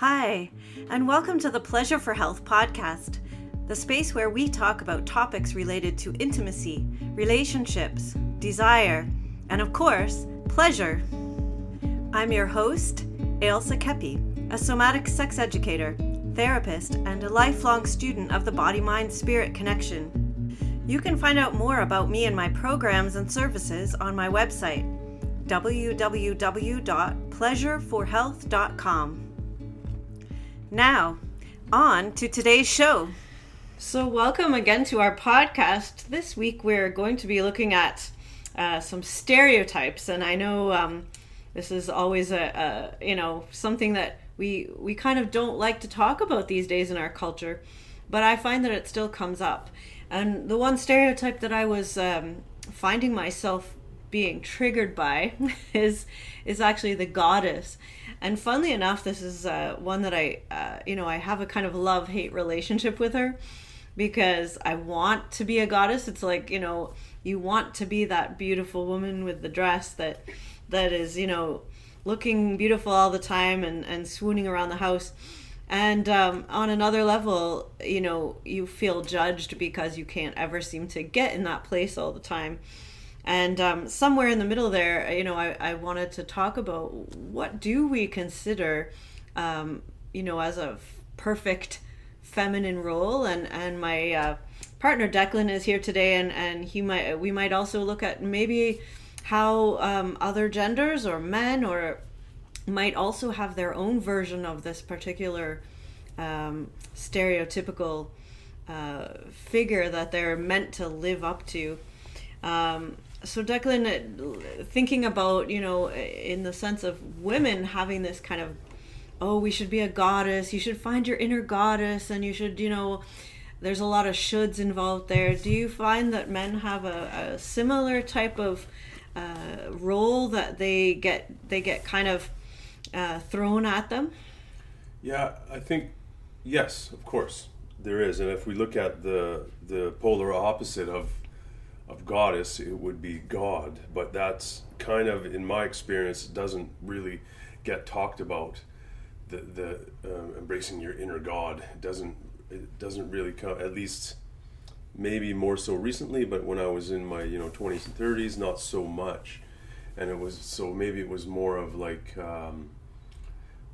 Hi, and welcome to the Pleasure for Health podcast, the space where we talk about topics related to intimacy, relationships, desire, and of course, pleasure. I'm your host, Ailsa Kepi, a somatic sex educator, therapist, and a lifelong student of the body mind spirit connection. You can find out more about me and my programs and services on my website, www.pleasureforhealth.com. Now, on to today's show. So, welcome again to our podcast. This week, we're going to be looking at uh, some stereotypes, and I know um, this is always a, a, you know something that we we kind of don't like to talk about these days in our culture, but I find that it still comes up. And the one stereotype that I was um, finding myself being triggered by is is actually the goddess and funnily enough, this is uh, one that I, uh, you know, I have a kind of love hate relationship with her because I want to be a goddess. It's like, you know, you want to be that beautiful woman with the dress that, that is, you know, looking beautiful all the time and, and swooning around the house. And um, on another level, you know, you feel judged because you can't ever seem to get in that place all the time. And um, somewhere in the middle there, you know, I, I wanted to talk about what do we consider, um, you know, as a f- perfect feminine role. And and my uh, partner Declan is here today, and and he might we might also look at maybe how um, other genders or men or might also have their own version of this particular um, stereotypical uh, figure that they're meant to live up to. Um, so Declan, thinking about you know in the sense of women having this kind of oh we should be a goddess you should find your inner goddess and you should you know there's a lot of shoulds involved there. Do you find that men have a, a similar type of uh, role that they get they get kind of uh, thrown at them? Yeah i think yes of course there is. And if we look at the the polar opposite of of goddess, it would be God. But that's kind of, in my experience, doesn't really get talked about. The the uh, embracing your inner God doesn't it doesn't really come at least maybe more so recently, but when I was in my you know twenties and thirties, not so much. And it was so maybe it was more of like. Um,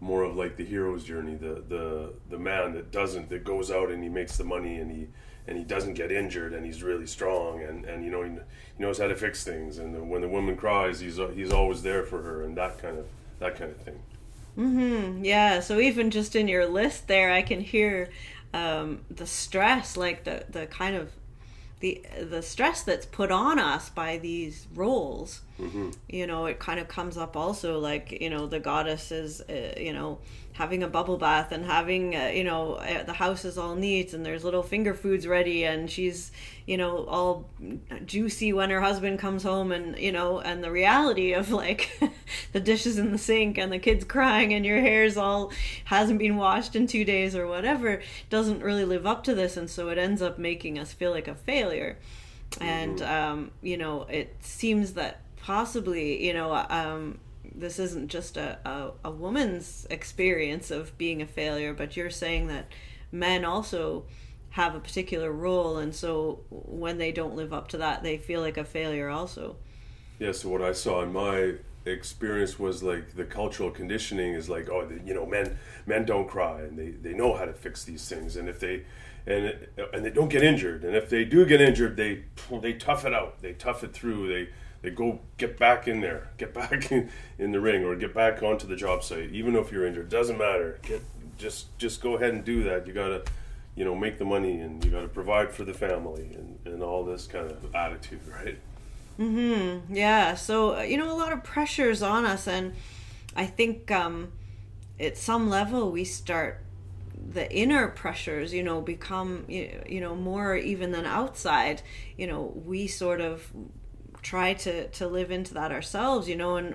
more of like the hero's journey, the the the man that doesn't that goes out and he makes the money and he and he doesn't get injured and he's really strong and, and you know he, he knows how to fix things and when the woman cries he's he's always there for her and that kind of that kind of thing. Mhm. Yeah, so even just in your list there I can hear um, the stress like the the kind of the the stress that's put on us by these roles. Mm-hmm. You know, it kind of comes up also like, you know, the goddess is uh, you know, having a bubble bath and having uh, you know uh, the house is all neat and there's little finger foods ready and she's you know all juicy when her husband comes home and you know and the reality of like the dishes in the sink and the kids crying and your hair's all hasn't been washed in 2 days or whatever doesn't really live up to this and so it ends up making us feel like a failure and mm-hmm. um, you know it seems that possibly you know um, this isn't just a, a, a woman's experience of being a failure, but you're saying that men also have a particular role, and so when they don't live up to that, they feel like a failure also. Yeah, so what I saw in my experience was like the cultural conditioning is like, oh, you know, men men don't cry, and they, they know how to fix these things, and if they and and they don't get injured, and if they do get injured, they they tough it out, they tough it through, they they go get back in there, get back in, in the ring, or get back onto the job site, even if you're injured. Doesn't matter. Get just just go ahead and do that. You gotta, you know, make the money and you gotta provide for the family and, and all this kind of attitude, right? Mm-hmm. Yeah. So uh, you know, a lot of pressures on us, and I think um, at some level we start the inner pressures you know become you know more even than outside you know we sort of try to to live into that ourselves you know and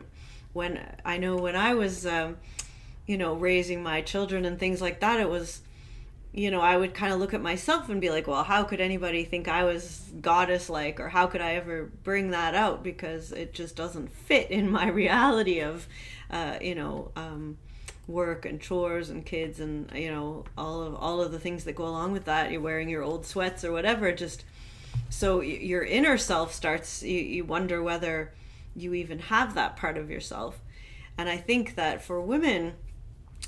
when i know when i was um, you know raising my children and things like that it was you know i would kind of look at myself and be like well how could anybody think i was goddess like or how could i ever bring that out? Because it just doesn't fit in my reality of uh, you know um, work and chores and kids and you know all of all of the things that go along with that. You're wearing your old sweats or whatever just so your inner self starts you, you wonder whether you even have that part of yourself. And i think that for women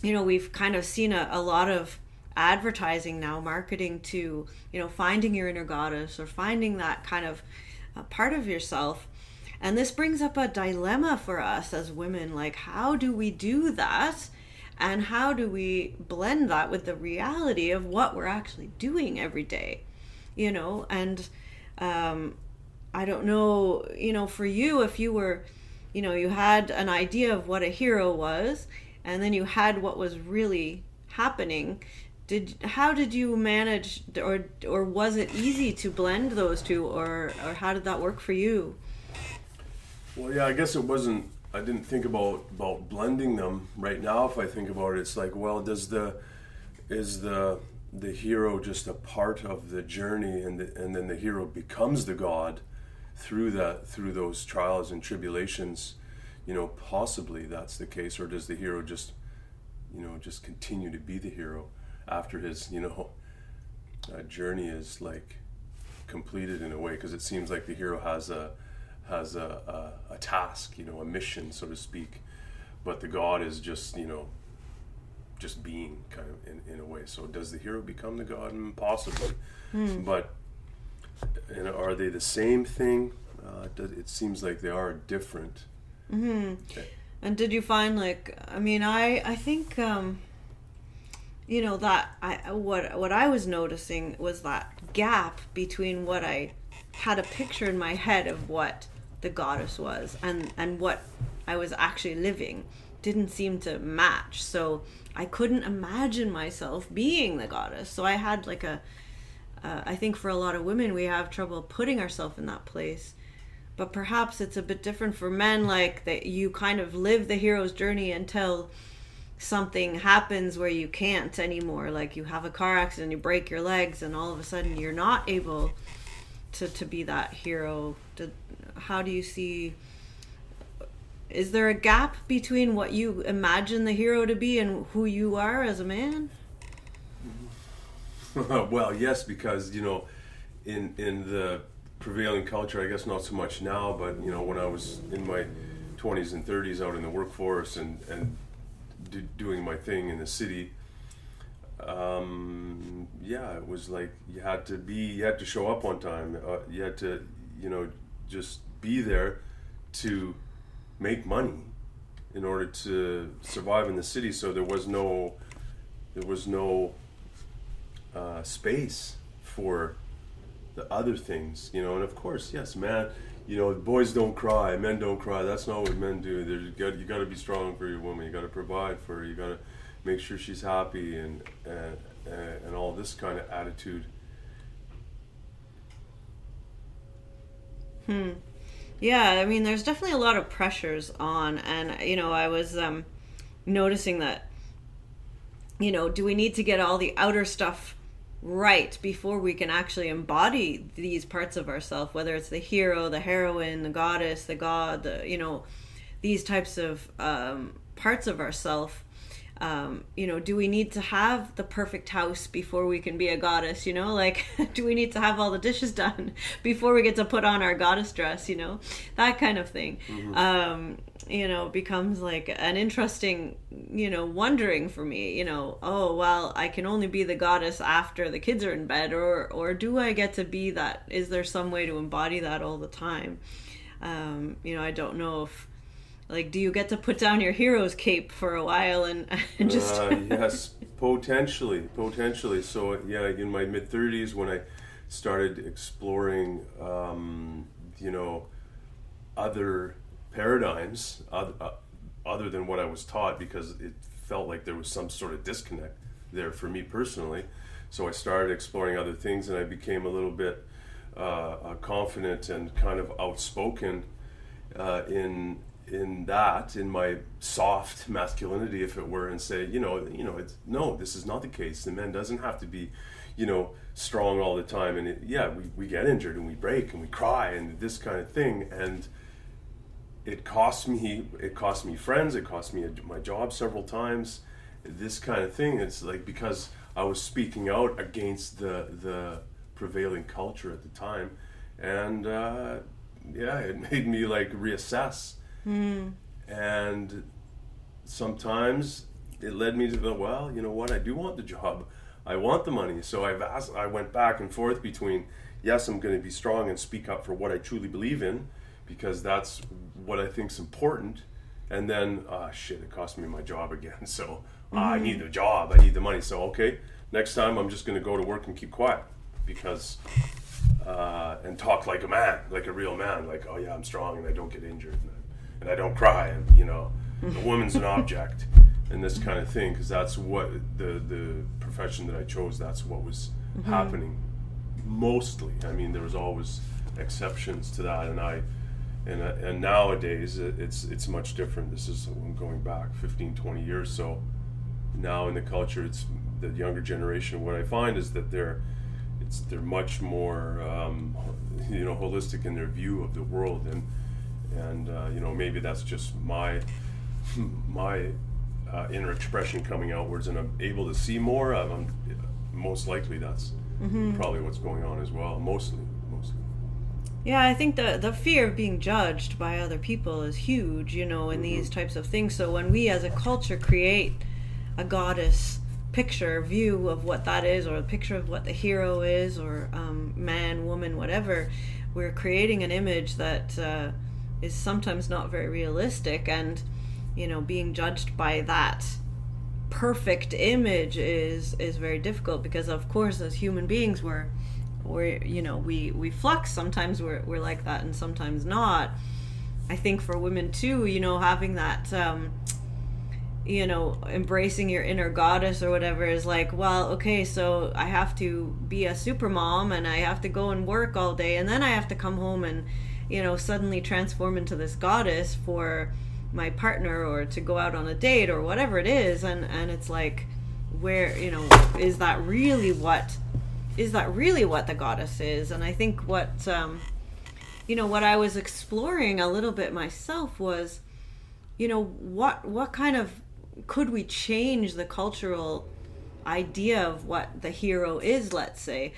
you know we've kind of seen a, a lot of advertising now marketing to you know finding your inner goddess or finding that kind of uh, part of yourself. And this brings up a dilemma for us as women like how do we do that? And how do we blend that with the reality of what we're actually doing every day you know and um, i don't know you know for you if you were you know you had an idea of what a hero was and then you had what was really happening did how did you manage or or was it easy to blend those two or or how did that work for you well yeah i guess it wasn't I didn't think about about blending them right now. If I think about it, it's like, well, does the is the the hero just a part of the journey, and the, and then the hero becomes the god through that through those trials and tribulations. You know, possibly that's the case, or does the hero just you know just continue to be the hero after his you know uh, journey is like completed in a way? Because it seems like the hero has a has a, a, a task, you know, a mission, so to speak. But the God is just, you know, just being kind of in, in a way. So does the hero become the God? Mm, possibly. Hmm. But and are they the same thing? Uh, it seems like they are different. Mm-hmm. Okay. And did you find like I mean I I think um, you know that I what what I was noticing was that gap between what I had a picture in my head of what the goddess was and and what I was actually living didn't seem to match. So I couldn't imagine myself being the goddess. So I had like a uh, I think for a lot of women we have trouble putting ourselves in that place. But perhaps it's a bit different for men like that you kind of live the hero's journey until something happens where you can't anymore like you have a car accident you break your legs and all of a sudden you're not able to to be that hero to, how do you see is there a gap between what you imagine the hero to be and who you are as a man well yes because you know in in the prevailing culture i guess not so much now but you know when i was in my 20s and 30s out in the workforce and and do, doing my thing in the city um, yeah, it was like you had to be, you had to show up on time. Uh, you had to, you know, just be there to make money in order to survive in the city. So there was no, there was no uh, space for the other things, you know. And of course, yes, man, you know, boys don't cry, men don't cry. That's not what men do. There's, you got you got to be strong for your woman. You got to provide for her. You got to make sure she's happy and and, and all this kind of attitude. Hmm. Yeah, I mean, there's definitely a lot of pressures on, and you know, I was um, noticing that. You know, do we need to get all the outer stuff right before we can actually embody these parts of ourselves? Whether it's the hero, the heroine, the goddess, the god, the you know, these types of um, parts of ourselves um, you know, do we need to have the perfect house before we can be a goddess? You know, like, do we need to have all the dishes done before we get to put on our goddess dress? You know, that kind of thing. Mm-hmm. Um, you know, becomes like an interesting, you know, wondering for me. You know, oh well, I can only be the goddess after the kids are in bed, or or do I get to be that? Is there some way to embody that all the time? Um, you know, I don't know if like do you get to put down your hero's cape for a while and, and just uh, yes potentially potentially. So yeah in my mid 30s when i started exploring um, you know other paradigms other, uh, other than what i was taught because it felt like there was some sort of disconnect there for me personally. So i started exploring other things and i became a little bit uh, uh confident and kind of outspoken uh, in in that in my soft masculinity if it were and say you know you know it's no this is not the case. The man doesn't have to be you know strong all the time. And it, yeah we, we get injured and we break and we cry and this kind of thing. And it cost me it cost me friends. It cost me a, my job several times. This kind of thing. It's like because i was speaking out against the the prevailing culture at the time. And uh, yeah it made me like reassess mm. and sometimes it led me to the well you know what i do want the job i want the money so i've asked i went back and forth between yes i'm going to be strong and speak up for what i truly believe in because that's what I think is important. And then, ah, shit, it cost me my job again. So mm-hmm. uh, I need mm-hmm. the job. I need the money. So okay, next time I'm just going to go to work and keep quiet because uh, and talk like a man, like a real man. Like, oh yeah, I'm strong and I don't get injured and and I don't cry and you know, the woman's an object and this kind of thing because that's what the the profession that I chose. That's what was mm-hmm. happening mostly. I mean, there was always exceptions to that, and I and, uh, and nowadays it's it's much different this is going back 15 20 years so now in the culture it's the younger generation what i find is that they're it's they're much more um, you know holistic in their view of the world and and uh, you know maybe that's just my my uh, inner expression coming outwards and i'm able to see more I'm, most likely that's mm-hmm. probably what's going on as well mostly yeah, I think the the fear of being judged by other people is huge, you know, in mm-hmm. these types of things. So when we as a culture create a goddess picture, view of what that is, or a picture of what the hero is, or um, man, woman, whatever, we're creating an image that uh, is sometimes not very realistic, and you know, being judged by that perfect image is is very difficult because, of course, as human beings, we're we're you know we we flux sometimes we're, we're like that and sometimes not. I think for women too you know having that um you know embracing your inner goddess or whatever is like well okay so i have to be a super mom and i have to go and work all day and then i have to come home and you know suddenly transform into this goddess for my partner or to go out on a date or whatever it is and and it's like where you know is that really what is that really what the goddess is? And I think what um, you know what I was exploring a little bit myself was, you know, what what kind of could we change the cultural idea of what the hero is? Let's say.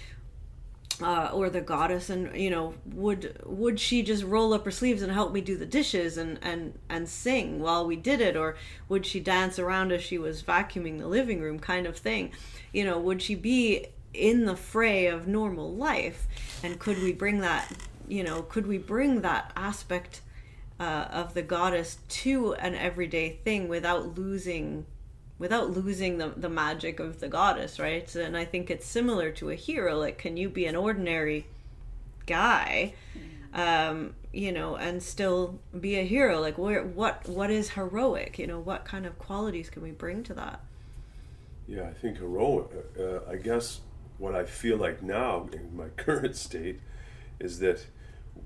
Uh, or the goddess and you know would would she just roll up her sleeves and help me do the dishes and and and sing while we did it? Or would she dance around as she was vacuuming the living room kind of thing? You know would she be in the fray of normal life? And could we bring that you know could we bring that aspect uh, of the goddess to an everyday thing without losing without losing the, the magic of the goddess right? And i think it's similar to a hero like can you be an ordinary guy um, you know and still be a hero? Like where what what is heroic? You know what kind of qualities can we bring to that? Yeah i think heroic uh, i guess what I feel like now in my current state is that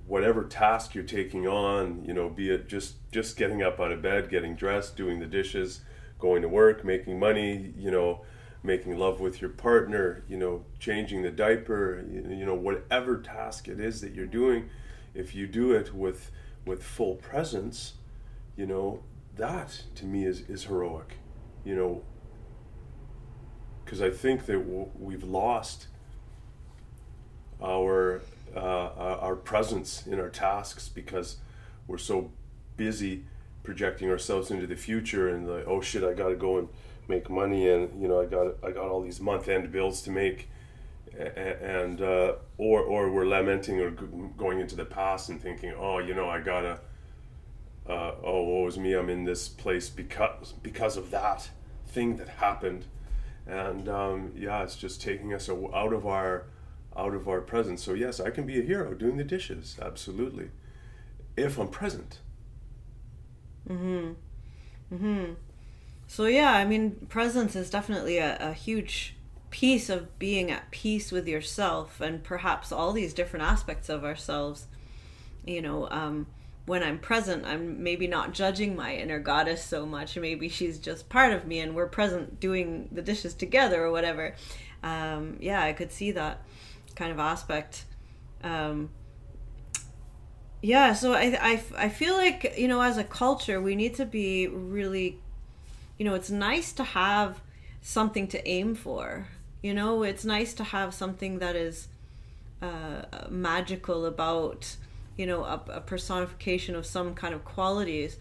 whatever task you're taking on, you know, be it just just getting up out of bed, getting dressed, doing the dishes, going to work, making money, you know, making love with your partner, you know, changing the diaper, you know, whatever task it is that you're doing, if you do it with with full presence, you know, that to me is is heroic. You know, because I think that we've lost our uh, our presence in our tasks because we're so busy projecting ourselves into the future and like oh shit I got to go and make money and you know I got I got all these month end bills to make and uh, or or we're lamenting or going into the past and thinking oh you know I gotta uh, oh woe is me I'm in this place because because of that thing that happened and um, yeah, it's just taking us out of our out of our presence. So yes, I can be a hero doing the dishes, absolutely, if I'm present. Hmm. Hmm. So yeah, I mean, presence is definitely a, a huge piece of being at peace with yourself and perhaps all these different aspects of ourselves. You know, um, when I'm present, I'm maybe not judging my inner goddess so much. Maybe she's just part of me and we're present doing the dishes together or whatever. Um, yeah, I could see that kind of aspect. Um, yeah so I, I i feel like you know as a culture we need to be really you know it's nice to have something to aim for you know? It's nice to have something that is uh, magical about you know a, a personification of some kind of qualities.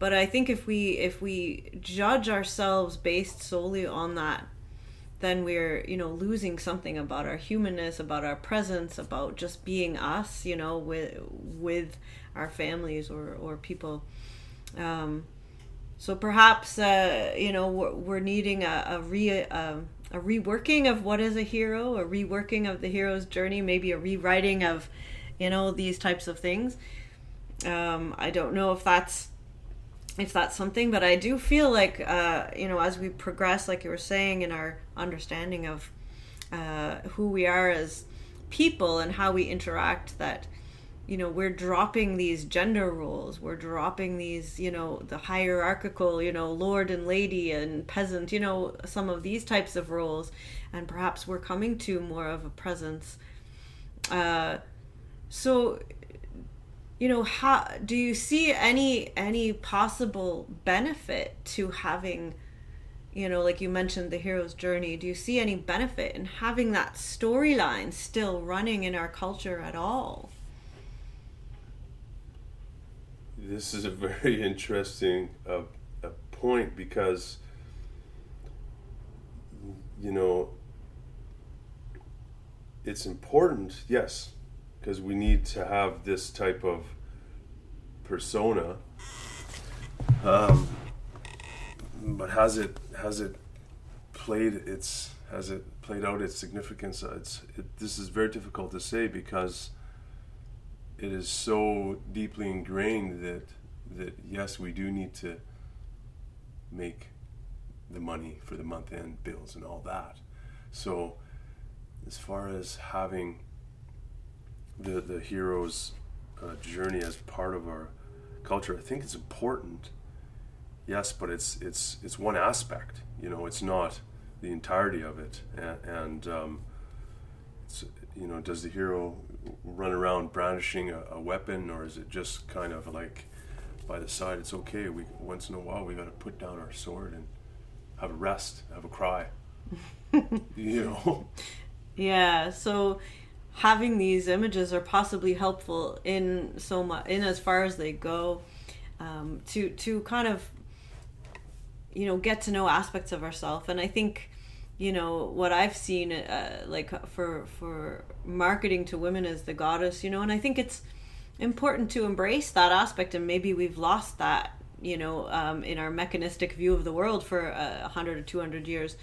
But i think if we if we judge ourselves based solely on that then we're you know losing something about our humanness about our presence about just being us you know with with our families or or people. Um, so perhaps uh, you know we're, we're needing a, a re a, a reworking of what is a hero a reworking of the hero's journey maybe a rewriting of you know these types of things. Um, i don't know if that's if that's something but i do feel like uh, you know as we progress like you were saying in our understanding of uh, who we are as people and how we interact that you know we're dropping these gender roles we're dropping these you know the hierarchical you know lord and lady and peasant you know some of these types of roles. And perhaps we're coming to more of a presence. Uh, so you know how do you see any any possible benefit to having you know like you mentioned the hero's journey do you see any benefit in having that storyline still running in our culture at all? This is a very interesting uh, a point because you know it's important yes because we need to have this type of persona. Um, but has it has it played its has it played out its significance? It's it, this is very difficult to say because it is so deeply ingrained that that yes, we do need to make the money for the month end bills and all that. So as far as having the the hero's uh, journey as part of our culture. I think it's important. Yes, but it's it's it's one aspect. You know, it's not the entirety of it. And, and um, you know, does the hero run around brandishing a, a, weapon, or is it just kind of like by the side? It's okay. We once in a while we got to put down our sword and have a rest, have a cry. you know. Yeah. So having these images are possibly helpful in so much in as far as they go um, to to kind of you know get to know aspects of ourselves and i think you know what i've seen uh, like for for marketing to women as the goddess you know and i think it's important to embrace that aspect and maybe we've lost that you know um, in our mechanistic view of the world for a uh, 100 or 200 years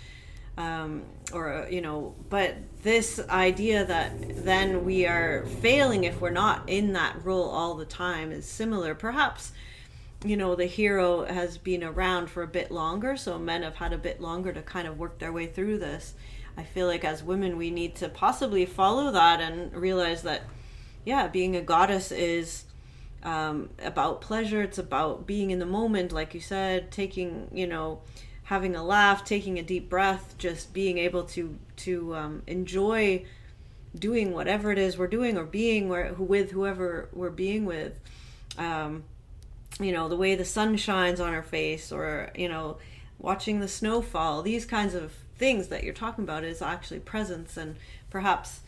um, or you know but this idea that then we are failing if we're not in that role all the time is similar. Perhaps you know the hero has been around for a bit longer so men have had a bit longer to kind of work their way through this. I feel like as women we need to possibly follow that and realize that yeah being a goddess is um, about pleasure. It's about being in the moment like you said taking you know having a laugh, taking a deep breath, just being able to to um, enjoy doing whatever it is we're doing or being where, with whoever we're being with. Um, you know, the way the sun shines on our face, or you know, watching the snow fall. These kinds of things that you're talking about is actually presence, and perhaps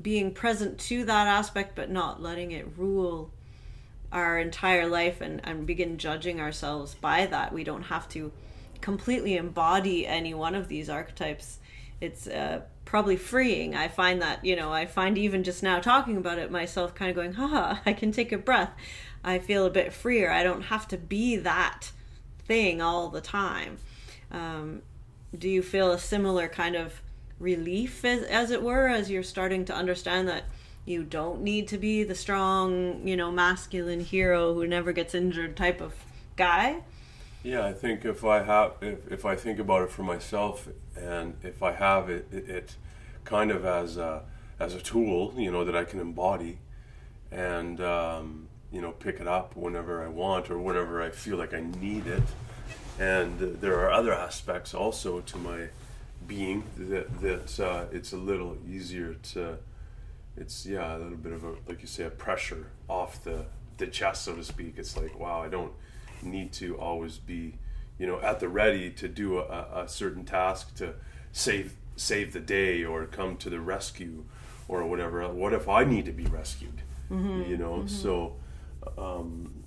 being present to that aspect, but not letting it rule our entire life and, and begin judging ourselves by that. We don't have to completely embody any one of these archetypes, it's uh, probably freeing. I find that, you know, I find even just now talking about it myself kind of going, haha, I can take a breath. I feel a bit freer. I don't have to be that thing all the time. Um, do you feel a similar kind of relief, as, as it were, as you're starting to understand that you don't need to be the strong, you know, masculine hero who never gets injured type of guy? Yeah, I think if I have, if, if I think about it for myself, and if I have it, it, it kind of as a, as a tool, you know, that I can embody, and um, you know, pick it up whenever I want or whenever I feel like I need it. And there are other aspects also to my being that that uh, it's a little easier to it's yeah a little bit of a like you say a pressure off the the chest so to speak. It's like wow I don't need to always be you know at the ready to do a, a certain task to save save the day or come to the rescue or whatever. What if I need to be rescued? Mm-hmm. You know, mm-hmm. so um,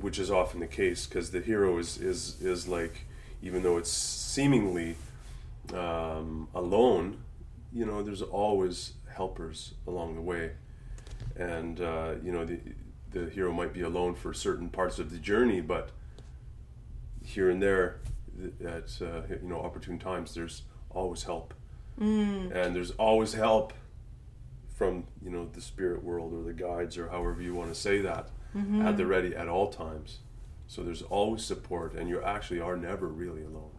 which is often the case because the hero is is is like even though it's seemingly um, alone, you know, there's always helpers along the way, and uh, you know the the hero might be alone for certain parts of the journey, but here and there, at uh, you know opportune times, there's always help, mm. and there's always help from you know the spirit world or the guides or however you want to say that mm-hmm. at the ready at all times. So there's always support, and you actually are never really alone.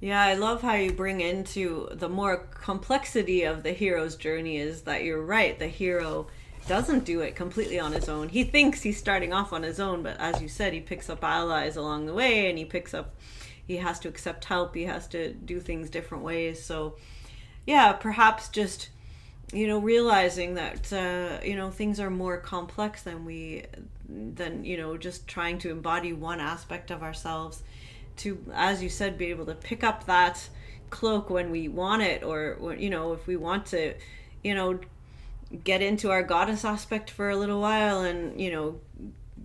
Yeah, I love how you bring into the more complexity of the hero's journey is that you're right. The hero doesn't do it completely on his own. He thinks he's starting off on his own, but as you said, he picks up allies along the way and he picks up, he has to accept help, he has to do things different ways. So, yeah, perhaps just you know realizing that uh, you know things are more complex than we than you know just trying to embody one aspect of ourselves to as you said be able to pick up that cloak when we want it or you know if we want to you know get into our goddess aspect for a little while and you know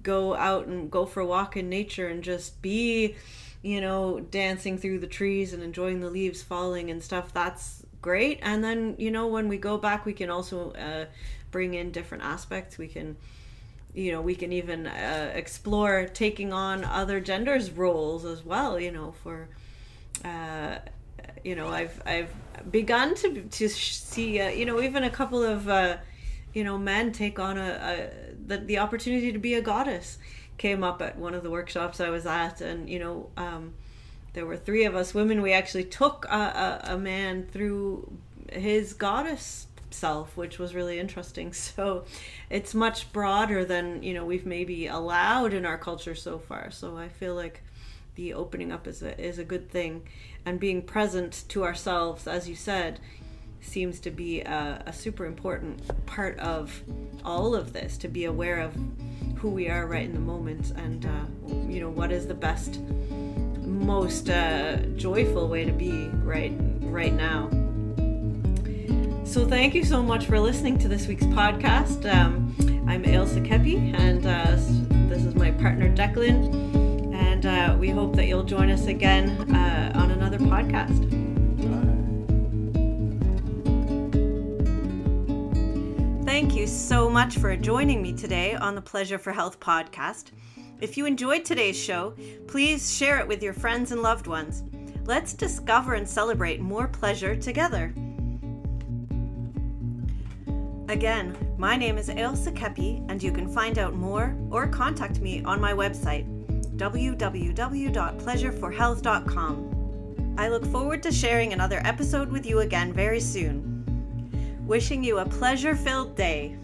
go out and go for a walk in nature and just be you know dancing through the trees and enjoying the leaves falling and stuff that's great. And then you know when we go back we can also uh, bring in different aspects. We can you know we can even uh, explore taking on other genders roles as well you know for uh, you know i've i've begun to to see uh, you know even a couple of uh, you know men take on a, a the, the opportunity to be a goddess came up at one of the workshops i was at and you know um, there were three of us women. We actually took a, a, a man through his goddess self, which was really interesting. So it's much broader than you know we've maybe allowed in our culture so far. So I feel like the opening up is a is a good thing, and being present to ourselves, as you said, seems to be a, a super important part of all of this. To be aware of who we are right in the moment, and uh, you know what is the best most uh, joyful way to be right right now. So thank you so much for listening to this week's podcast. Um, I'm Ailsa Kepi, and uh, this is my partner Declan, and uh, we hope that you'll join us again uh, on another podcast. Thank you so much for joining me today on the Pleasure for Health podcast. If you enjoyed today's show, please share it with your friends and loved ones. Let's discover and celebrate more pleasure together. Again, my name is Ailsa Kepi, and you can find out more or contact me on my website, www.pleasureforhealth.com. I look forward to sharing another episode with you again very soon. Wishing you a pleasure filled day.